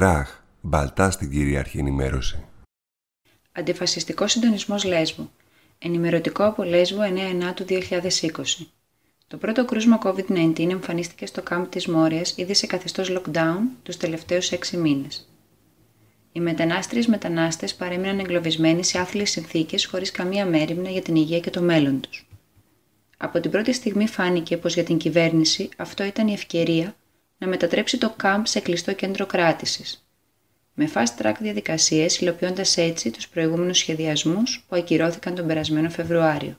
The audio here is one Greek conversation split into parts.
Κράχ, μπαλτά στην κυρίαρχη ενημέρωση. Αντιφασιστικό συντονισμός Λέσβου. Ενημερωτικό από Λέσβο 9 του 2020. Το πρώτο κρούσμα COVID-19 εμφανίστηκε στο κάμπ της Μόριας ήδη σε καθεστώς lockdown τους τελευταίους 6 μήνες. Οι μετανάστριες μετανάστες παρέμειναν εγκλωβισμένοι σε άθλιες συνθήκες χωρίς καμία μέρημνα για την υγεία και το μέλλον τους. Από την πρώτη στιγμή φάνηκε πως για την κυβέρνηση αυτό ήταν η ευκαιρία να μετατρέψει το κάμπ σε κλειστό κέντρο κράτησης. Με fast track διαδικασίες υλοποιώντας έτσι τους προηγούμενους σχεδιασμούς που ακυρώθηκαν τον περασμένο Φεβρουάριο.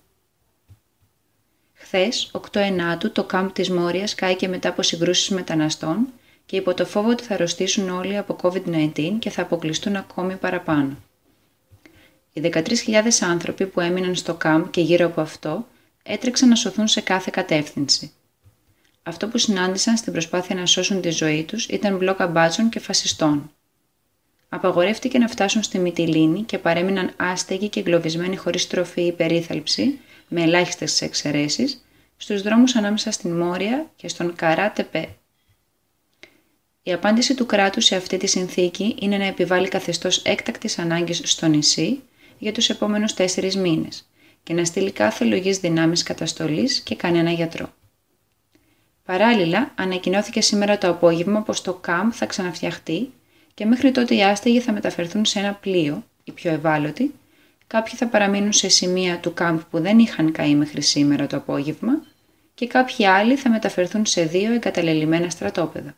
Χθες, 8 Ενάτου, το κάμπ της Μόριας κάηκε μετά από συγκρούσεις μεταναστών και υπό το φόβο ότι θα αρρωστήσουν όλοι από COVID-19 και θα αποκλειστούν ακόμη παραπάνω. Οι 13.000 άνθρωποι που έμειναν στο κάμπ και γύρω από αυτό έτρεξαν να σωθούν σε κάθε κατεύθυνση. Αυτό που συνάντησαν στην προσπάθεια να σώσουν τη ζωή τους ήταν μπλόκα μπάτσων και φασιστών. Απαγορεύτηκε να φτάσουν στη Μυτιλίνη και παρέμειναν άστεγοι και εγκλωβισμένοι χωρίς τροφή ή περίθαλψη, με ελάχιστες εξαιρέσεις, στους δρόμους ανάμεσα στην Μόρια και στον Καράτεπε. Η απάντηση του κράτους σε αυτή τη συνθήκη είναι να επιβάλλει καθεστώς έκτακτης ανάγκης στο νησί για τους επόμενους τέσσερις μήνες και να στείλει κάθε λογής δυνάμεις καταστολής και κανένα γιατρό. Παράλληλα, ανακοινώθηκε σήμερα το απόγευμα πως το ΚΑΜ θα ξαναφτιαχτεί και μέχρι τότε οι άστεγοι θα μεταφερθούν σε ένα πλοίο, οι πιο ευάλωτοι, κάποιοι θα παραμείνουν σε σημεία του κάμπ που δεν είχαν καεί μέχρι σήμερα το απόγευμα και κάποιοι άλλοι θα μεταφερθούν σε δύο εγκαταλελειμμένα στρατόπεδα.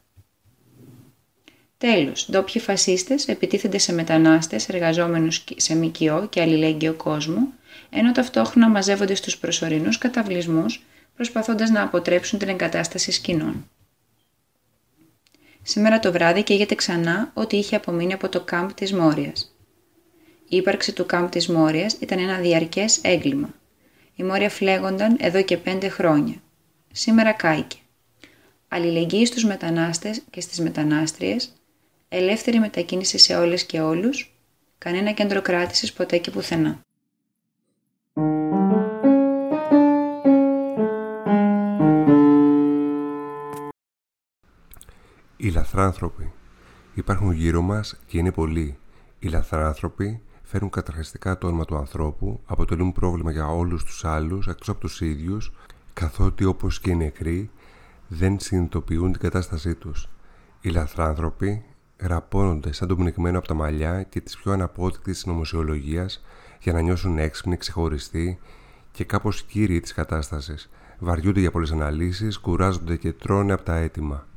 Τέλος, ντόπιοι φασίστες επιτίθενται σε μετανάστες, εργαζόμενους σε ΜΚΟ και αλληλέγγυο κόσμο, ενώ ταυτόχρονα μαζεύονται στους προσωρινούς καταβλισμούς, προσπαθώντας να αποτρέψουν την εγκατάσταση σκηνών. Σήμερα το βράδυ καίγεται ξανά ό,τι είχε απομείνει από το κάμπ της Μόριας. Η ύπαρξη του κάμπ της Μόριας ήταν ένα διαρκές έγκλημα. Η Μόρια φλέγονταν εδώ και πέντε χρόνια. Σήμερα κάηκε. Αλληλεγγύη στους μετανάστες και στις μετανάστριες, ελεύθερη μετακίνηση σε όλες και όλους, κανένα κέντρο κράτησης ποτέ και πουθενά. Οι λαθράνθρωποι. Υπάρχουν γύρω μας και είναι πολλοί. Οι λαθράνθρωποι φέρουν καταχρηστικά το όνομα του ανθρώπου, αποτελούν πρόβλημα για όλους τους άλλους εκτός από τους ίδιους, καθότι όπως και οι νεκροί δεν συνειδητοποιούν την κατάστασή τους. Οι λαθράνθρωποι γραπώνονται σαν το πνιγμένο από τα μαλλιά και της πιο αναπόδεικτης συνωμοσιολογίας για να νιώσουν έξυπνοι, ξεχωριστοί και κάπως κύριοι της κατάστασης. Βαριούνται για πολλές αναλύσεις, κουράζονται και τρώνε από τα έτοιμα.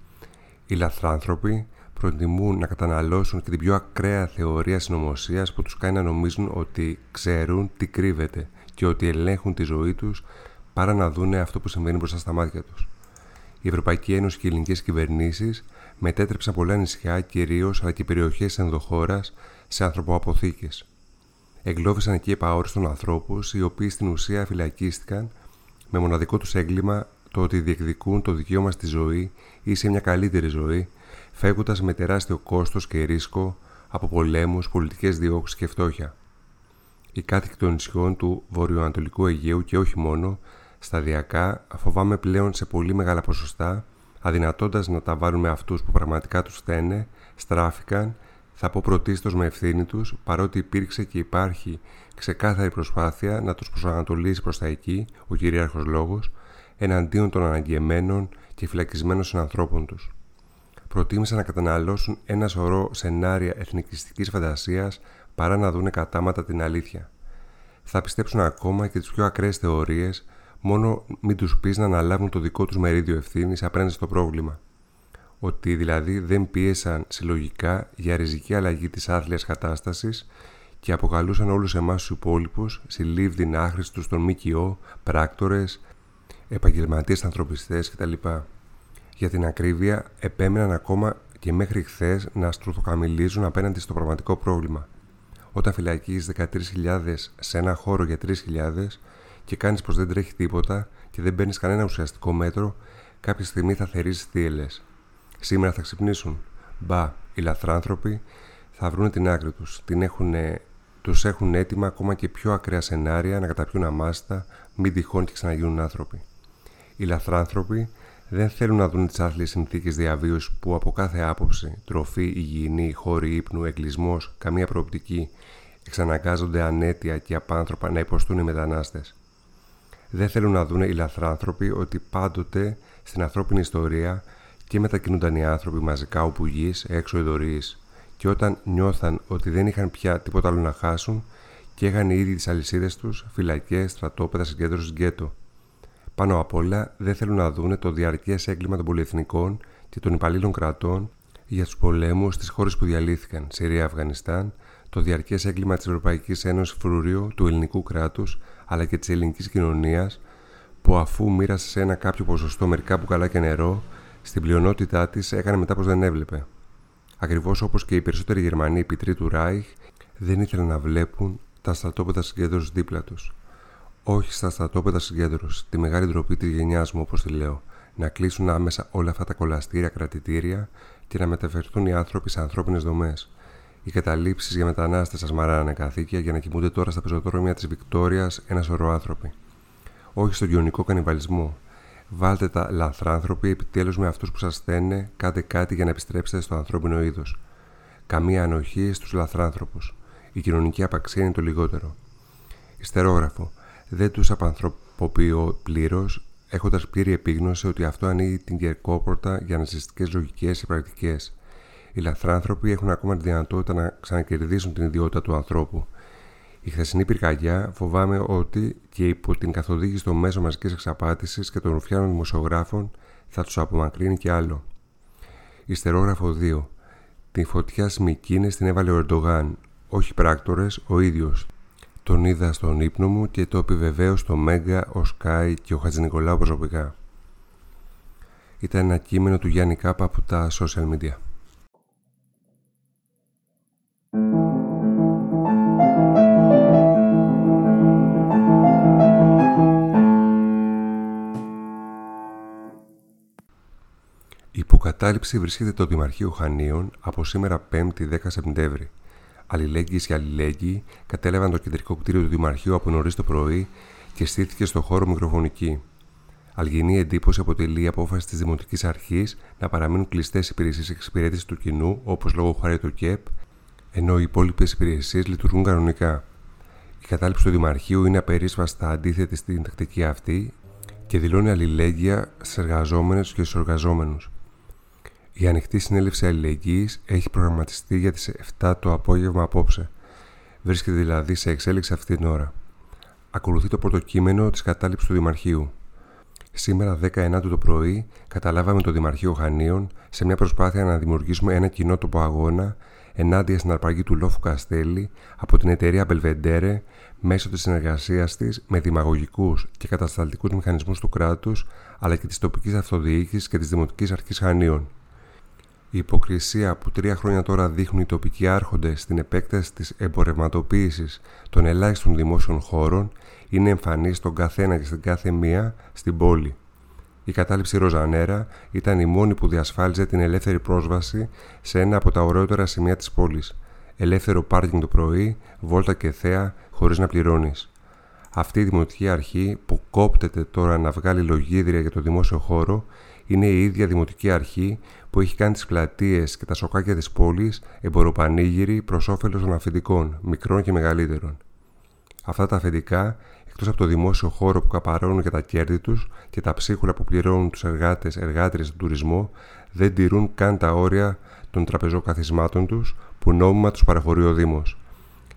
Οι λαθράνθρωποι προτιμούν να καταναλώσουν και την πιο ακραία θεωρία συνωμοσίας που τους κάνει να νομίζουν ότι ξέρουν τι κρύβεται και ότι ελέγχουν τη ζωή τους παρά να δούνε αυτό που συμβαίνει μπροστά στα μάτια τους. Η Ευρωπαϊκή Ένωση και οι ελληνικές κυβερνήσεις μετέτρεψαν πολλά νησιά, κυρίως αλλά και περιοχές ενδοχώρας, σε ανθρωποαποθήκες. Εγκλώβησαν εκεί επαόριστον ανθρώπους, οι οποίοι στην ουσία φυλακίστηκαν με μοναδικό τους έγκλημα το ότι διεκδικούν το δικαίωμα στη ζωή ή σε μια καλύτερη ζωή, φεύγοντας με τεράστιο κόστος και ρίσκο από πολέμους, πολιτικές διώξεις και φτώχεια. Οι κάτοικοι των νησιών του βορειοανατολικού Αιγαίου και όχι μόνο, σταδιακά φοβάμαι πλέον σε πολύ μεγάλα ποσοστά, αδυνατώντας να τα βάλουν με αυτούς που πραγματικά τους φταίνε, στράφηκαν, θα πω πρωτίστως με ευθύνη τους, παρότι υπήρξε και υπάρχει ξεκάθαρη προσπάθεια να τους προσανατολίσει προς τα εκεί, ο κυρίαρχος λόγος, εναντίον των αναγκεμένων και φυλακισμένων συνανθρώπων τους. Προτίμησαν να καταναλώσουν ένα σωρό σενάρια εθνικιστικής φαντασίας παρά να δούνε κατάματα την αλήθεια. Θα πιστέψουν ακόμα και τις πιο ακραίες θεωρίες μόνο μην τους πεις να αναλάβουν το δικό τους μερίδιο ευθύνης απέναντι στο πρόβλημα. Ότι δηλαδή δεν πίεσαν συλλογικά για ριζική αλλαγή της άθλιας κατάστασης και αποκαλούσαν όλους εμάς τους υπόλοιπους συλλήβδιν άχρηστους των ΜΚΟ, πράκτορες, επαγγελματίες ανθρωπιστές κτλ. Για την ακρίβεια, επέμεναν ακόμα και μέχρι χθες να στρουθοκαμιλίζουν απέναντι στο πραγματικό πρόβλημα. Όταν φυλακίζει 13.000 σε ένα χώρο για 3.000 και κάνεις πως δεν τρέχει τίποτα και δεν παίρνεις κανένα ουσιαστικό μέτρο, κάποια στιγμή θα θερήσει θύελες. Σήμερα θα ξυπνήσουν. Μπα, οι λαθράνθρωποι θα βρουν την άκρη τους. Έχουν, τους έχουν έτοιμα ακόμα και πιο ακραία σενάρια να καταπιούν αμάστα, μην τυχόν και ξαναγίνουν άνθρωποι. Οι λαθράνθρωποι δεν θέλουν να δουν τις άθλιες συνθήκες διαβίωσης που από κάθε άποψη, τροφή, υγιεινή, χώροι ύπνου, εγκλισμός, καμία προοπτική, εξαναγκάζονται ανέτεια και απάνθρωπα να υποστούν οι μετανάστες. Δεν θέλουν να δουν οι λαθράνθρωποι ότι πάντοτε στην ανθρώπινη ιστορία και μετακινούνταν οι άνθρωποι μαζικά όπου γης, έξω εδωρή, και όταν νιώθαν ότι δεν είχαν πια τίποτα άλλο να χάσουν, και είχαν ήδη τις αλυσίδες τους, φυλακές, στρατόπεδα, συγκέντρωση γκέτο. Πάνω απ' όλα δεν θέλουν να δούνε το διαρκές έγκλημα των πολυεθνικών και των υπαλλήλων κρατών για τους πολέμους στις χώρες που διαλύθηκαν, Συρία, Αφγανιστάν, το διαρκές έγκλημα της Ευρωπαϊκής Ένωσης φρουρίου του ελληνικού κράτους αλλά και της ελληνικής κοινωνίας, που αφού μοίρασε σε ένα κάποιο ποσοστό μερικά μπουκαλά και νερό, στην πλειονότητά της έκανε μετά πως δεν έβλεπε. Ακριβώς όπως και οι περισσότεροι Γερμανοί επιτροί του Ράιχ δεν ήθελαν να βλέπουν τα στρατόπεδα συγκέντρωσης δίπλα τους. Όχι στα στρατόπεδα συγκέντρωσης, τη μεγάλη ντροπή της γενιάς μου, όπως τη λέω, να κλείσουν άμεσα όλα αυτά τα κολαστήρια κρατητήρια και να μεταφερθούν οι άνθρωποι σε ανθρώπινες δομές. Οι καταλήψεις για μετανάστες σας μαράνε καθήκια για να κοιμούνται τώρα στα πεζοδρόμια της Βικτόριας ένα σωρό άνθρωποι. Όχι στον κοινωνικό κανιβαλισμό. Βάλτε τα λαθράνθρωποι επιτέλους με αυτούς που σας στέλνουν, κάντε κάτι για να επιστρέψετε στο ανθρώπινο είδος. Καμία ανοχή στους λαθράνθρωπους. Η κοινωνική απαξία είναι το λιγότερο. Ιστερόγραφο. Δεν τους απανθρωποποιώ πλήρως, έχοντας πλήρη επίγνωση ότι αυτό ανοίγει την κερκόπορτα για ναζιστικές λογικές και πρακτικές. Οι λαθράνθρωποι έχουν ακόμα τη δυνατότητα να ξανακερδίσουν την ιδιότητα του ανθρώπου. Η χθεσινή πυρκαγιά φοβάμαι ότι και υπό την καθοδήγηση των μέσων μαζικής εξαπάτησης και των ρουφιάνων δημοσιογράφων θα τους απομακρύνει και άλλο. Ιστερόγραφο 2. Την φωτιά Σμικίνε την έβαλε ο Ερντογάν, όχι πράκτορες, ο ίδιος. Τον είδα στον ύπνο μου και το επιβεβαίω στο Μέγκα, ο Σκάι και ο Χατζηνικολάου προσωπικά. Ήταν ένα κείμενο του Γιάννη Κάπα από τα social media. Η υποκατάληψη βρίσκεται το Δημαρχείο Χανίων από σήμερα 5η 10 Σεπτέμβρη. Αλληλέγγυε και αλληλέγγυοι κατέλαβαν το κεντρικό κτίριο του Δημαρχείου από νωρίς το πρωί και στήθηκε στο χώρο μικροφωνική. Αλγινή εντύπωση αποτελεί η απόφαση της Δημοτικής Αρχής να παραμείνουν κλειστές υπηρεσίες εξυπηρέτησης του κοινού, όπως λόγω χάρη το ΚΕΠ, ενώ οι υπόλοιπες υπηρεσίες λειτουργούν κανονικά. Η κατάληψη του Δημαρχείου είναι απερίσβαστα αντίθετη στην τακτική αυτή και δηλώνει αλληλέγγυα στις εργαζόμενες και στους εργαζόμενους. Η ανοιχτή συνέλευση αλληλεγγύης έχει προγραμματιστεί για τις 7 το απόγευμα απόψε. Βρίσκεται δηλαδή σε εξέλιξη αυτή την ώρα. Ακολουθεί το πρώτο κείμενο της κατάληψης του Δημαρχείου. Σήμερα, 19 το πρωί, καταλάβαμε το Δημαρχείο Χανίων σε μια προσπάθεια να δημιουργήσουμε ένα κοινό τοπο αγώνα ενάντια στην αρπαγή του Λόφου Καστέλη από την εταιρεία Μπελβεντέρε μέσω της συνεργασίας της με δημαγωγικούς και κατασταλτικούς μηχανισμούς του κράτους αλλά και της τοπικής αυτοδιοίκησης και της Δημοτικής Αρχής Χανίων. Η υποκρισία που τρία χρόνια τώρα δείχνουν οι τοπικοί άρχοντες στην επέκταση της εμπορευματοποίησης των ελάχιστων δημόσιων χώρων είναι εμφανής στον καθένα και στην κάθε μία στην πόλη. Η κατάληψη Ροζανέρα ήταν η μόνη που διασφάλιζε την ελεύθερη πρόσβαση σε ένα από τα ωραιότερα σημεία της πόλης. Ελεύθερο πάρκινγκ το πρωί, βόλτα και θέα χωρίς να πληρώνεις. Αυτή η δημοτική αρχή που κόπτεται τώρα να βγάλει λογίδρια για το δημόσιο χώρο είναι η ίδια δημοτική αρχή που έχει κάνει τις πλατείες και τα σοκάκια της πόλης εμποροπανήγυροι προς όφελος των αφεντικών, μικρών και μεγαλύτερων. Αυτά τα αφεντικά, εκτός από το δημόσιο χώρο που καπαρώνουν για τα κέρδη τους και τα ψίχουλα που πληρώνουν τους εργάτες εργάτριες του τουρισμό, δεν τηρούν καν τα όρια των τραπεζοκαθισμάτων τους που νόμιμα τους παραχωρεί ο Δήμος.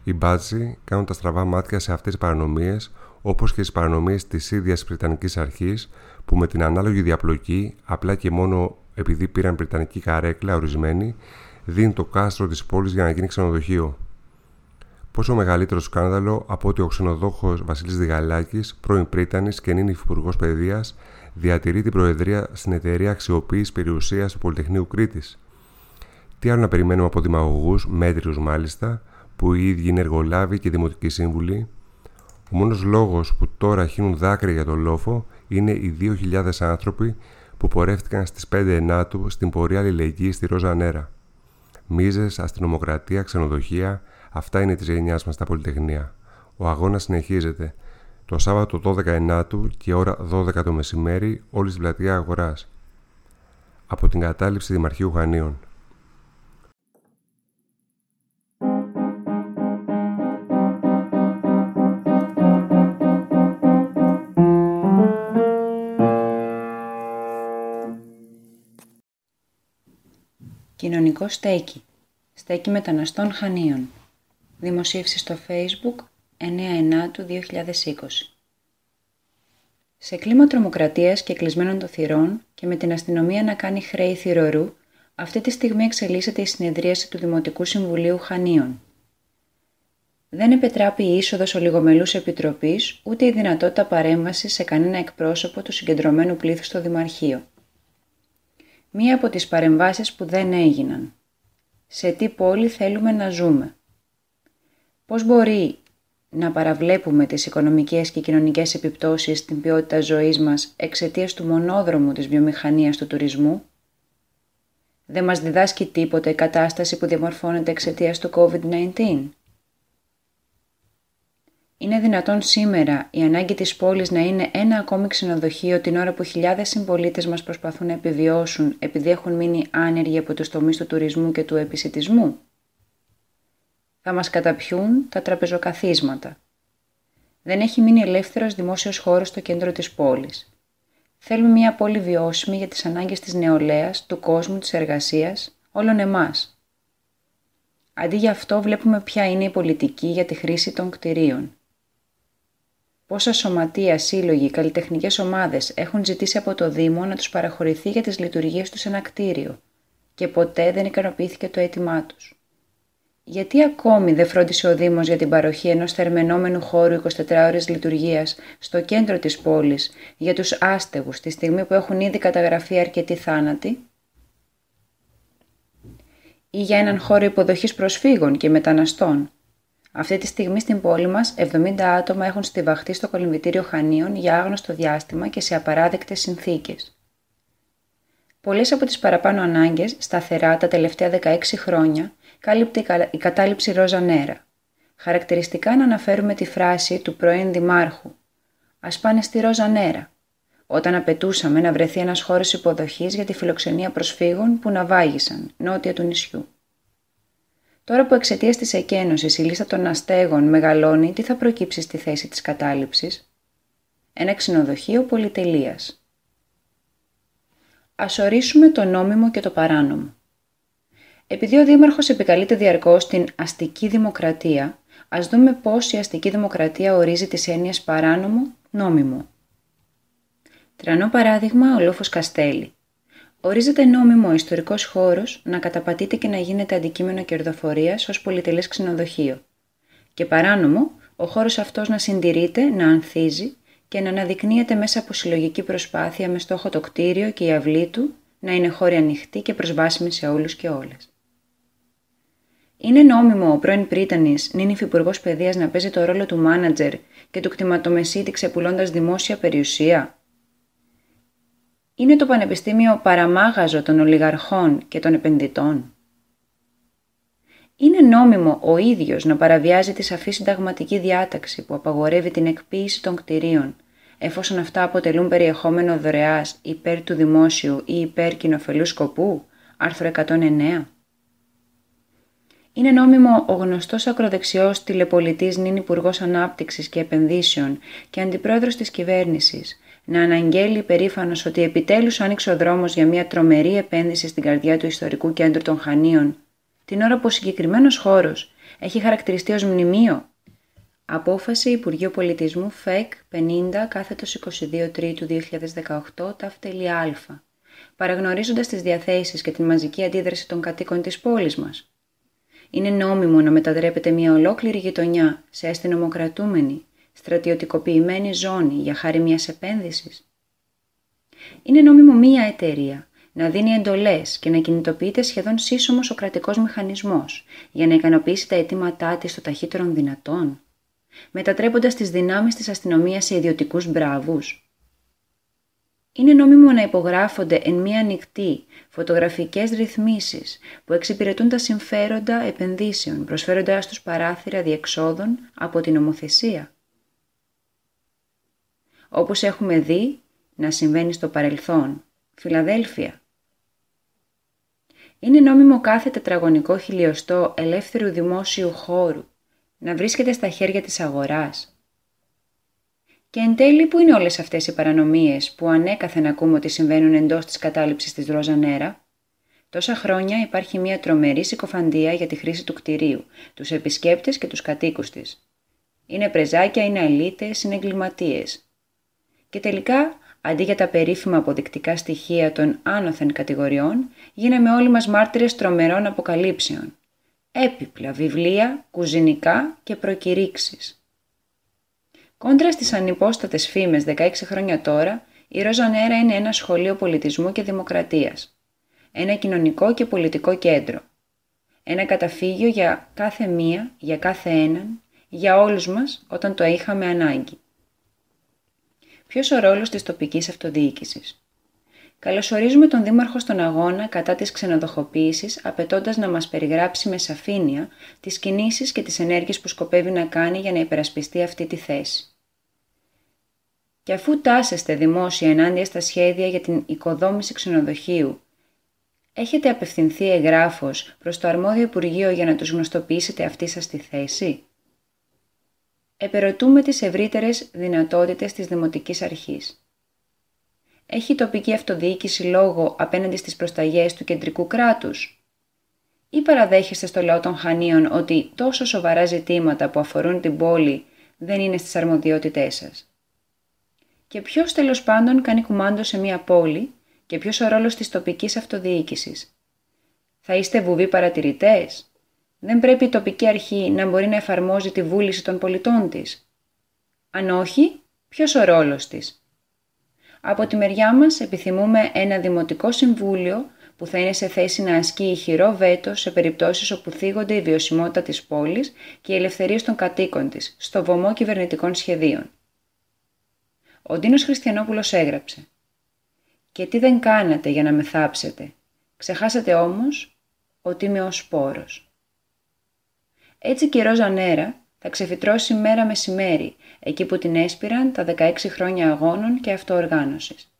Οι μπάτσοι κάνουν τα στραβά μάτια σε αυτές τις παρανομίες, όπως και στι παρανομίες της ίδιας Βρετανικής Αρχής, που με την ανάλογη διαπλοκή, απλά και μόνο επειδή πήραν Βρετανική καρέκλα ορισμένοι, δίνει το κάστρο της πόλης για να γίνει ξενοδοχείο. Πόσο μεγαλύτερο σκάνδαλο από ότι ο ξενοδόχος Βασίλης Διγαλάκης, πρώην Πρίτανης και νυν υφυπουργός παιδείας, διατηρεί την προεδρία στην εταιρεία αξιοποίησης περιουσίας του Πολυτεχνείου Κρήτης. Τι άλλο να περιμένουμε από δημαγωγούς, μέτριου μάλιστα, που οι ίδιοι είναι εργολάβοι και δημοτικοί σύμβουλοι; Ο μόνος λόγος που τώρα χύνουν δάκρυα για τον λόφο είναι οι 2.000 άνθρωποι που πορεύτηκαν στις 5 Ενάτου στην πορεία αλληλεγγύη στη Ρόζα Νέρα. Μίζες, αστυνομοκρατία, ξενοδοχεία, αυτά είναι της γενιάς μας στα Πολυτεχνία. Ο αγώνας συνεχίζεται. Το Σάββατο 12 Ενάτου και ώρα 12 το μεσημέρι, όλη στην πλατεία αγοράς. από την κατάληψη Δημαρχείου Χανίων. Κοινωνικό στέκι. Στέκι μεταναστών Χανίων. Δημοσίευση στο Facebook 9 του 2020. Σε κλίμα τρομοκρατίας και κλεισμένων των θυρών και με την αστυνομία να κάνει χρέη θηρορού, αυτή τη στιγμή εξελίσσεται η συνεδρίαση του Δημοτικού Συμβουλίου Χανίων. Δεν επετράπει η είσοδος ολιγομελούς επιτροπής ούτε η δυνατότητα παρέμβασης σε κανένα εκπρόσωπο του συγκεντρωμένου πλήθους στο Δημαρχείο. Μία από τις παρεμβάσεις που δεν έγιναν. Σε τι πόλη θέλουμε να ζούμε. Πώς μπορεί να παραβλέπουμε τις οικονομικές και κοινωνικές επιπτώσεις στην ποιότητα ζωής μας εξαιτίας του μονόδρομου της βιομηχανίας του τουρισμού; Δεν μας διδάσκει τίποτα η κατάσταση που διαμορφώνεται εξαιτίας του COVID-19. Είναι δυνατόν σήμερα η ανάγκη της πόλης να είναι ένα ακόμη ξενοδοχείο την ώρα που χιλιάδες συμπολίτες μας προσπαθούν να επιβιώσουν επειδή έχουν μείνει άνεργοι από τους τομείς του τουρισμού και του επισητισμού; Θα μας καταπιούν τα τραπεζοκαθίσματα. Δεν έχει μείνει ελεύθερος δημόσιος χώρος στο κέντρο της πόλης. Θέλουμε μια πόλη βιώσιμη για τις ανάγκες της νεολαίας, του κόσμου, της εργασίας, όλων εμάς. Αντί για αυτό βλέπουμε ποια είναι η πολιτική για τη χρήση των κτηρίων. Πόσα σωματεία, σύλλογοι, καλλιτεχνικές ομάδες έχουν ζητήσει από το Δήμο να τους παραχωρηθεί για τις λειτουργίες τους ένα κτίριο και ποτέ δεν ικανοποιήθηκε το αίτημά τους. Γιατί ακόμη δεν φρόντισε ο Δήμος για την παροχή ενός θερμενόμενου χώρου 24 ώρες λειτουργίας στο κέντρο της πόλης για τους άστεγους τη στιγμή που έχουν ήδη καταγραφεί αρκετοί θάνατοι; Ή για έναν χώρο υποδοχής προσφύγων και μεταναστών; Αυτή τη στιγμή στην πόλη μας 70 άτομα έχουν στιβαχτεί στο κολυμβητήριο Χανίων για άγνωστο διάστημα και σε απαράδεκτες συνθήκες. Πολλές από τις παραπάνω ανάγκες, σταθερά τα τελευταία 16 χρόνια, κάλυπτε η κατάληψη Ρόζα Νέρα. Χαρακτηριστικά να αναφέρουμε τη φράση του πρώην Δημάρχου «Ας πάνε στη Ρόζα Νέρα», όταν απαιτούσαμε να βρεθεί ένας χώρος υποδοχής για τη φιλοξενία προσφύγων που ναυάγησαν νότια του νησιού. Τώρα που εξαιτίας της εκένωσης η λίστα των αστέγων μεγαλώνει, τι θα προκύψει στη θέση της κατάληψης; Ένα ξενοδοχείο πολυτελείας. Α ορίσουμε το νόμιμο και το παράνομο. Επειδή ο Δήμαρχος επικαλείται διαρκώς την αστική δημοκρατία, ας δούμε πώς η αστική δημοκρατία ορίζει τις έννοιες παράνομο, νόμιμο. Τρανό παράδειγμα ο Λόφος Καστέλη. Ορίζεται νόμιμο ο ιστορικός χώρος να καταπατείται και να γίνεται αντικείμενο κερδοφορίας ως πολυτελές ξενοδοχείο. Και παράνομο ο χώρος αυτός να συντηρείται, να ανθίζει και να αναδεικνύεται μέσα από συλλογική προσπάθεια με στόχο το κτίριο και η αυλή του να είναι χώροι ανοιχτοί και προσβάσιμοι σε όλους και όλες. Είναι νόμιμο ο πρώην Πρίτανης, νυν υφυπουργό παιδείας, να παίζει το ρόλο του μάνατζερ και του κτηματομεσίτη ξεπουλώντας δημόσια περιουσία; Είναι το πανεπιστήμιο παραμάγαζο των ολιγαρχών και των επενδυτών. Είναι νόμιμο ο ίδιος να παραβιάζει τη σαφή συνταγματική διάταξη που απαγορεύει την εκποίηση των κτηρίων, εφόσον αυτά αποτελούν περιεχόμενο δωρεάς υπέρ του δημόσιου ή υπέρ κοινοφελού σκοπού, άρθρο 109. Είναι νόμιμο ο γνωστός ακροδεξιός τηλεπολιτής νυν Υπουργός Ανάπτυξης και Επενδύσεων και Αντιπρόεδρος της Κυβέρνησης να αναγγέλει περήφανος ότι επιτέλους άνοιξε ο δρόμος για μια τρομερή επένδυση στην καρδιά του ιστορικού κέντρου των Χανίων, την ώρα που ο συγκεκριμένος χώρος έχει χαρακτηριστεί ως μνημείο. Απόφαση Υπουργείου Πολιτισμού ΦΕΚ 50 κάθετος 22 Τρίτου 2018 ταυτελή Α, παραγνωρίζοντας τις διαθέσεις και την μαζική αντίδραση των κατοίκων της πόλης μας είναι νόμιμο να μετατρέπεται μια ολόκληρη γειτονιά σε αστυνομοκρατούμενη, στρατιωτικοποιημένη ζώνη για χάρη μιας επένδυσης. Είναι νόμιμο μια εταιρεία να δίνει εντολές και να κινητοποιείται σχεδόν σύσσωμος ο κρατικός μηχανισμός για να ικανοποιήσει τα αιτήματά της στο ταχύτερον δυνατόν, μετατρέποντας τις δυνάμεις της αστυνομίας σε ιδιωτικούς μπράβους, είναι νόμιμο να υπογράφονται εν μία ανοιχτή φωτογραφικές ρυθμίσεις που εξυπηρετούν τα συμφέροντα επενδύσεων, προσφέροντάς τους παράθυρα διεξόδων από την ομοθεσία. Όπως έχουμε δει να συμβαίνει στο παρελθόν, Φιλαδέλφια, Είναι νόμιμο κάθε τετραγωνικό χιλιοστό ελεύθερου δημόσιου χώρου να βρίσκεται στα χέρια της αγοράς. Και εν τέλει που είναι όλες αυτές οι παρανομίες που ανέκαθεν ακούμε ότι συμβαίνουν εντός της κατάληψης της Ρόζα Νέρα. Τόσα χρόνια υπάρχει μια τρομερή συκοφαντία για τη χρήση του κτηρίου, τους επισκέπτες και τους κατοίκους της. Είναι πρεζάκια, είναι αλήτες, είναι εγκληματίες. Και τελικά, αντί για τα περίφημα αποδεικτικά στοιχεία των άνωθεν κατηγοριών, γίναμε όλοι μας μάρτυρες τρομερών αποκαλύψεων. Έπιπλα, βιβλία, κουζινικά και προκηρύξεις. Κόντρα στις ανυπόστατες φήμες 16 χρόνια τώρα, η Ροζανέρα είναι ένα σχολείο πολιτισμού και δημοκρατίας. Ένα κοινωνικό και πολιτικό κέντρο. Ένα καταφύγιο για κάθε μία, για κάθε έναν, για όλους μας όταν το είχαμε ανάγκη. Ποιος ο ρόλος της τοπικής αυτοδιοίκησης; Καλωσορίζουμε τον Δήμαρχο στον αγώνα κατά της ξενοδοχοποίησης, απαιτώντας να μας περιγράψει με σαφήνεια τις κινήσεις και τις ενέργειες που σκοπεύει να κάνει για να υπερασπιστεί αυτή τη θέση. Και αφού τάσεστε δημόσια ενάντια στα σχέδια για την οικοδόμηση ξενοδοχείου, έχετε απευθυνθεί εγγράφος προς το αρμόδιο Υπουργείο για να τους γνωστοποιήσετε αυτή σας τη θέση; Επερωτούμε τις ευρύτερες δυνατότητες της Δημοτικής Αρχής. Έχει η τοπική αυτοδιοίκηση λόγο απέναντι στις προσταγές του κεντρικού κράτους; Ή παραδέχεστε στο λαό των Χανίων ότι τόσο σοβαρά ζητήματα που αφορούν την πόλη δεν είναι στις αρμοδιότητές σας; Και ποιος τέλος πάντων κάνει κουμάντο σε μια πόλη και ποιος ο ρόλος της τοπικής αυτοδιοίκησης; Θα είστε βουβοί παρατηρητές; Δεν πρέπει η τοπική αρχή να μπορεί να εφαρμόζει τη βούληση των πολιτών της. Αν όχι, ποιος ο ρόλος της; Από τη μεριά μας επιθυμούμε ένα δημοτικό συμβούλιο που θα είναι σε θέση να ασκεί ηχηρό βέτο σε περιπτώσεις όπου θίγονται η βιωσιμότητα της πόλης και οι ελευθερίες των κατοίκων της, στο βωμό κυβερνητικών σχεδίων. Ο Ντίνος Χριστιανόπουλος έγραψε «Και τι δεν κάνατε για να με θάψετε, ξεχάσατε όμως ότι είμαι ο σπόρος». Έτσι και η Ρόζα Νέρα θα ξεφυτρώσει μέρα μεσημέρι, εκεί που την έσπηραν τα 16 χρόνια αγώνων και αυτοοργάνωσης.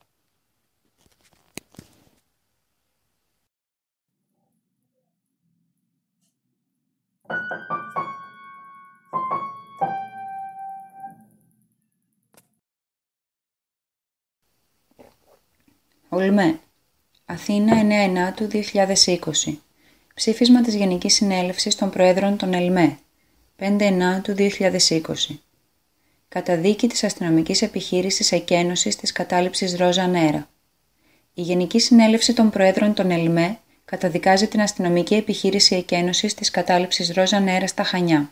Ολμέ, Αθήνα 9 του 2020 Ψήφισμα της Γενικής Συνέλευσης των Προέδρων των ΕΛΜΕ, 5-9 του 2020. Καταδίκη της αστυνομικής επιχείρησης εκένωσης της κατάληψης Ρόζα Νέρα. Η Γενική Συνέλευση των Προέδρων των ΕΛΜΕ καταδικάζει την αστυνομική επιχείρηση εκένωσης της κατάληψης Ρόζα Νέρα στα Χανιά.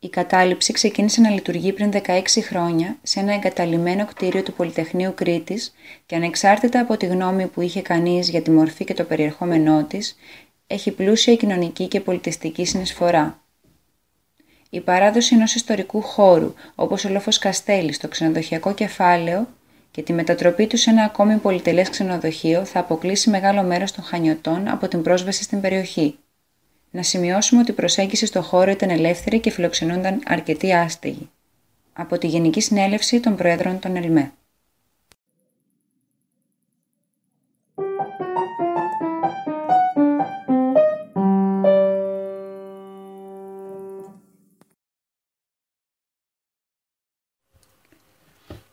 Η κατάληψη ξεκίνησε να λειτουργεί πριν 16 χρόνια σε ένα εγκαταλειμμένο κτίριο του Πολυτεχνείου Κρήτης και ανεξάρτητα από τη γνώμη που είχε κανείς για τη μορφή και το περιεχόμενό της, έχει πλούσια κοινωνική και πολιτιστική συνεισφορά. Η παράδοση ενός ιστορικού χώρου, όπως ο Λόφος Καστέλης στο ξενοδοχειακό κεφάλαιο και τη μετατροπή του σε ένα ακόμη πολυτελές ξενοδοχείο θα αποκλείσει μεγάλο μέρος των χανιωτών από την πρόσβαση στην περιοχή. Να σημειώσουμε ότι η προσέγγιση στο χώρο ήταν ελεύθερη και φιλοξενούνταν αρκετοί άστεγοι. Από τη Γενική Συνέλευση των Προέδρων των ΕΛΜΕ.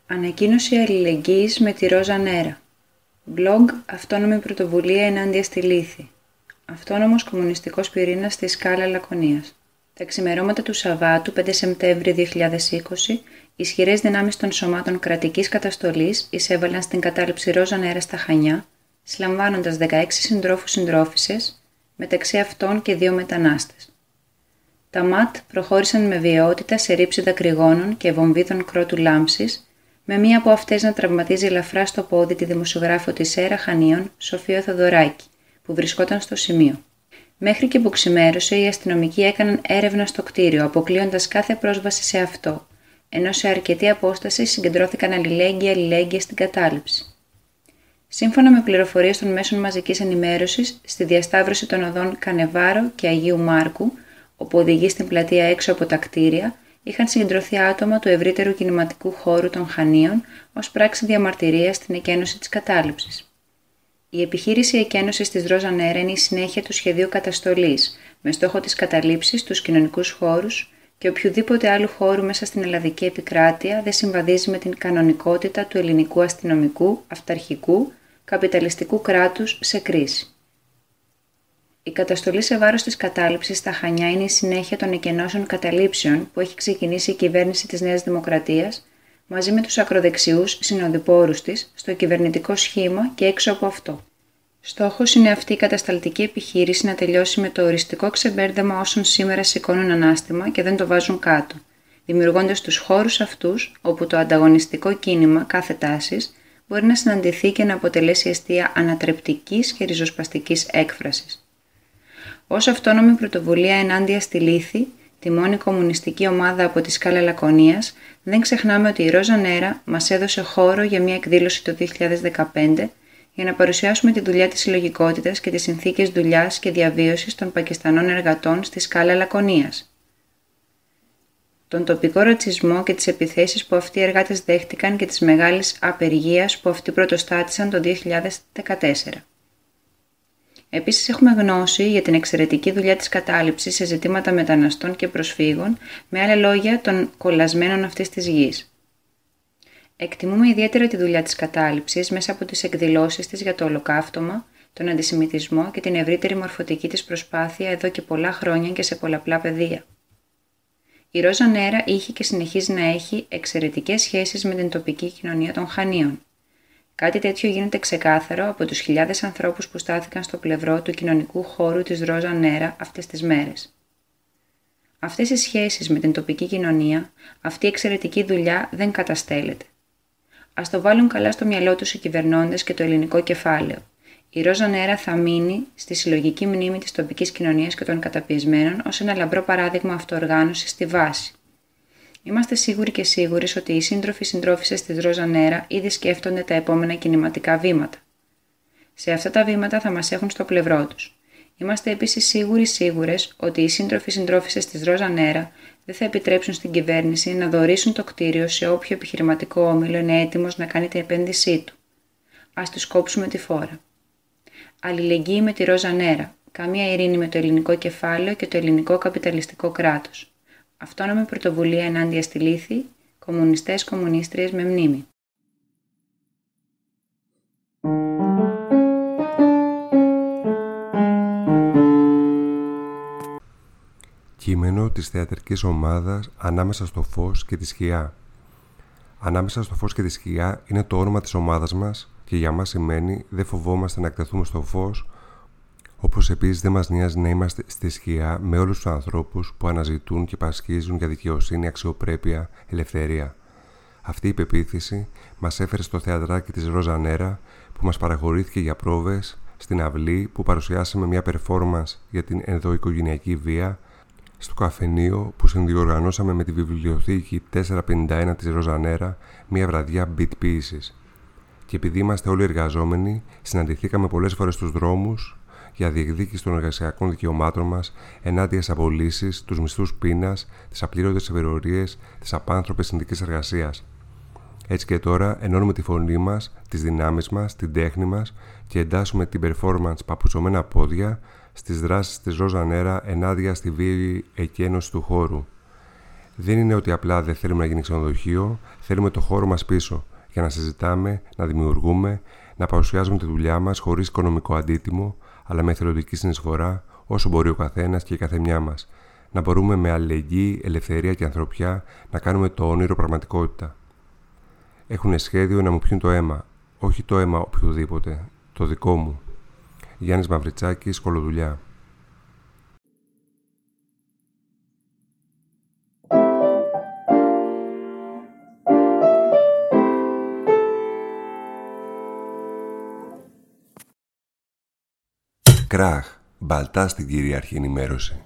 Ανακοίνωση αλληλεγγύης με τη Ρόζα Νέρα. Blog Αυτόνομη πρωτοβουλία ενάντια στη λύθη. Αυτόνομος κομμουνιστικός πυρήνας στη σκάλα Λακωνίας. Τα ξημερώματα του Σαββάτου 5 Σεπτέμβρη 2020, ισχυρές δυνάμεις των σωμάτων κρατικής καταστολής εισέβαλαν στην κατάληψη Ρόζα Νέρα στα Χανιά, συλλαμβάνοντας 16 συντρόφους συντρόφισσες, μεταξύ αυτών και δύο μετανάστες. Τα ΜΑΤ προχώρησαν με βιαιότητα σε ρήψη δακρυγόνων και βομβίδων κρότου λάμψης, με μία από αυτές να τραυματίζει ελαφρά στο πόδι τη δημοσιογράφο της ΕΡΑ Χανίων, Σοφία Θοδωράκη, που βρισκόταν στο σημείο. Μέχρι και που ξημέρωσε, οι αστυνομικοί έκαναν έρευνα στο κτίριο, αποκλείοντας κάθε πρόσβαση σε αυτό, ενώ σε αρκετή απόσταση συγκεντρώθηκαν αλληλέγγυα αλληλέγγυα στην κατάληψη. Σύμφωνα με πληροφορίες των μέσων μαζικής ενημέρωσης, στη διασταύρωση των οδών Κανεβάρο και Αγίου Μάρκου, όπου οδηγεί στην πλατεία έξω από τα κτίρια, είχαν συγκεντρωθεί άτομα του ευρύτερου κινηματικού χώρου των Χανίων ως πράξη διαμαρτυρίας στην εκένωση της κατάληψης. Η επιχείρηση εκένωσης της Ρόζα Νέρα είναι η συνέχεια του σχεδίου καταστολής, με στόχο τη καταλήψη στους κοινωνικούς χώρους και οποιοδήποτε άλλου χώρου μέσα στην ελλαδική επικράτεια δεν συμβαδίζει με την κανονικότητα του ελληνικού αστυνομικού, αυταρχικού, καπιταλιστικού κράτους σε κρίση. Η καταστολή σε βάρος της κατάληψης στα Χανιά είναι η συνέχεια των εκενώσεων καταλήψεων που έχει ξεκινήσει η κυβέρνηση της Νέας Δημοκρατίας μαζί με τους ακροδεξιούς συνοδοιπόρους της στο κυβερνητικό σχήμα και έξω από αυτό. Στόχος είναι αυτή η κατασταλτική επιχείρηση να τελειώσει με το οριστικό ξεμπέρδεμα όσων σήμερα σηκώνουν ανάστημα και δεν το βάζουν κάτω, δημιουργώντας τους χώρους αυτούς όπου το ανταγωνιστικό κίνημα κάθε τάσης μπορεί να συναντηθεί και να αποτελέσει αιστεία ανατρεπτικής και ριζοσπαστικής έκφρασης. Ως αυτόνομη πρωτοβουλία ενάντια στη Λύθη, τη μόνη κομμουνιστική ομάδα από τη σκάλα Λακωνίας, δεν ξεχνάμε ότι η Ρόζα Νέρα μας έδωσε χώρο για μια εκδήλωση το 2015 για να παρουσιάσουμε τη δουλειά της συλλογικότητας και τις συνθήκες δουλειάς και διαβίωσης των Πακιστανών εργατών στη σκάλα Λακωνίας. Τον τοπικό ρατσισμό και τις επιθέσεις που αυτοί οι εργάτες δέχτηκαν και τις μεγάλες απεργίας που αυτοί πρωτοστάτησαν το 2014. Επίσης έχουμε γνώση για την εξαιρετική δουλειά της κατάληψης σε ζητήματα μεταναστών και προσφύγων, με άλλα λόγια των κολλασμένων αυτής της γης. Εκτιμούμε ιδιαίτερα τη δουλειά της κατάληψης μέσα από τις εκδηλώσεις της για το ολοκαύτωμα, τον αντισημιτισμό και την ευρύτερη μορφωτική της προσπάθεια εδώ και πολλά χρόνια και σε πολλαπλά πεδία. Η Ρόζα Νέρα είχε και συνεχίζει να έχει εξαιρετικές σχέσεις με την τοπική κοινωνία των Χανίων. Κάτι τέτοιο γίνεται ξεκάθαρο από τους χιλιάδες ανθρώπους που στάθηκαν στο πλευρό του κοινωνικού χώρου της Ρόζα Νέρα αυτές τις μέρες. Αυτές οι σχέσεις με την τοπική κοινωνία, αυτή η εξαιρετική δουλειά δεν καταστέλλεται. Α το βάλουν καλά στο μυαλό τους οι κυβερνώντες και το ελληνικό κεφάλαιο. Η Ρόζα Νέρα θα μείνει στη συλλογική μνήμη της τοπικής κοινωνίας και των καταπιεσμένων ως ένα λαμπρό παράδειγμα αυτοοργάνωσης στη βάση. Είμαστε σίγουροι και σίγουροι ότι οι σύντροφοι συντρόφισε της Ρόζα Νέρα ήδη σκέφτονται τα επόμενα κινηματικά βήματα. Σε αυτά τα βήματα θα μας έχουν στο πλευρό τους. Είμαστε επίσης σίγουροι σίγουρες ότι οι σύντροφοι συντρόφισε της Ρόζα Νέρα δεν θα επιτρέψουν στην κυβέρνηση να δωρήσουν το κτίριο σε όποιο επιχειρηματικό όμιλο είναι έτοιμος να κάνει την επένδυσή του. Α τους κόψουμε τη φόρα. Αλληλεγγύη με τη Ρόζα Νέρα. Καμία ειρήνη με το ελληνικό κεφάλαιο και το ελληνικό καπιταλιστικό κράτος. Αυτόνομη πρωτοβουλία ενάντια στη λύθη, κομμουνιστές κομμουνίστριες με μνήμη. Κείμενο της θεατρικής ομάδας «Ανάμεσα στο φως και τη σκιά». «Ανάμεσα στο φως και τη σκιά» είναι το όνομα της ομάδας μας και για μας σημαίνει «Δεν φοβόμαστε να εκτεθούμε στο φως», όπως επίσης δεν μας νοιάζει να είμαστε στη σκιά με όλους τους ανθρώπους που αναζητούν και πασχίζουν για δικαιοσύνη, αξιοπρέπεια, ελευθερία. Αυτή η πεποίθηση μας έφερε στο θεατράκι της Ροζανέρα που μας παραχωρήθηκε για πρόβες στην αυλή που παρουσιάσαμε μια performance για την ενδοοικογενειακή βία στο καφενείο που συνδιοργανώσαμε με τη βιβλιοθήκη 451 της Ροζανέρα μια βραδιά beat pieces. Και επειδή είμαστε όλοι εργαζόμενοι, συναντηθήκαμε πολλές φορές στους δρόμους για διεκδίκηση των εργασιακών δικαιωμάτων μας ενάντια στις απολύσεις, τους μισθούς πείνας, τις απλήρωτες ευερορίες, τις απάνθρωπες συνδικές εργασίας. Έτσι και τώρα ενώνουμε τη φωνή μας, τις δυνάμεις μας, την τέχνη μας και εντάσσουμε την performance παπουτσωμένα πόδια στις δράσεις της Ρόζα Νέρα ενάντια στη βίαιη εκένωση του χώρου. Δεν είναι ότι απλά δεν θέλουμε να γίνει ξενοδοχείο, θέλουμε το χώρο μας πίσω για να συζητάμε, να δημιουργούμε, να παρουσιάζουμε τη δουλειά μας χωρίς οικονομικό αντίτιμο, αλλά με εθελοντική συνεισφορά όσο μπορεί ο καθένας και η καθεμιά μας. Να μπορούμε με αλληλεγγύη, ελευθερία και ανθρωπιά να κάνουμε το όνειρο πραγματικότητα. Έχουν σχέδιο να μου πιούν το αίμα, όχι το αίμα οποιοδήποτε, το δικό μου. Γιάννης Μαυριτσάκης, Κολοδουλιά. Κράχ, μπαλτά στην κυρίαρχη ενημέρωση.